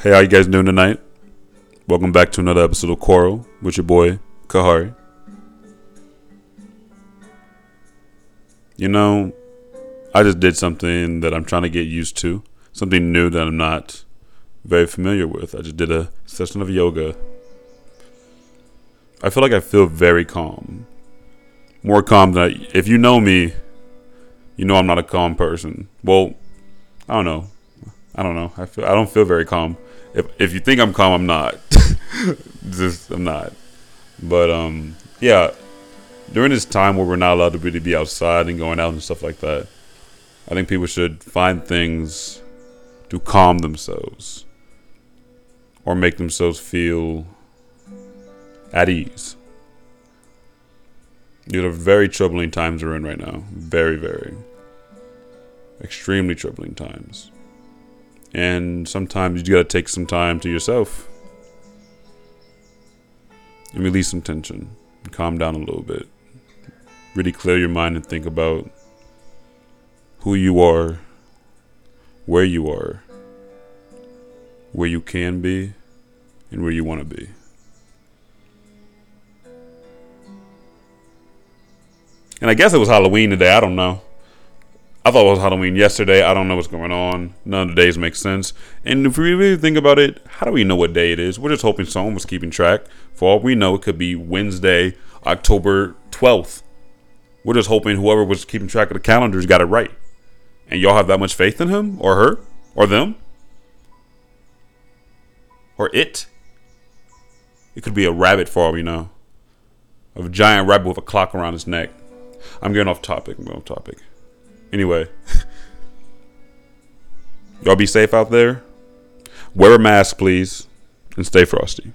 Hey, how you guys doing tonight? Welcome back to another episode of Coral with your boy Kahari. You know, I just did something that I'm trying to get used to, something new that I'm not very familiar with. I just did a session of yoga. I feel like I feel very calm, more calm than I, if you know me. You know I'm not a calm person. Well, I don't know. I don't know. I feel I don't feel very calm. If if you think I'm calm, I'm not. Just I'm not. But um, yeah. During this time where we're not allowed to really be outside and going out and stuff like that, I think people should find things to calm themselves or make themselves feel at ease. These are very troubling times we're in right now. Very, very. Extremely troubling times. And sometimes you gotta take some time to yourself and release some tension and calm down a little bit. Really clear your mind and think about who you are, where you are, where you can be, and where you want to be. And I guess it was Halloween today. I don't know. I thought it was Halloween yesterday. I don't know what's going on. None of the days make sense. And if we really think about it, how do we know what day it is? We're just hoping someone was keeping track. For all we know, it could be Wednesday, October 12th. We're just hoping whoever was keeping track of the calendars got it right. And y'all have that much faith in him or her or them or it. It could be a rabbit for all we know. A giant rabbit with a clock around his neck. I'm getting off topic. I'm off topic. Anyway, y'all be safe out there. Wear a mask, please, and stay frosty.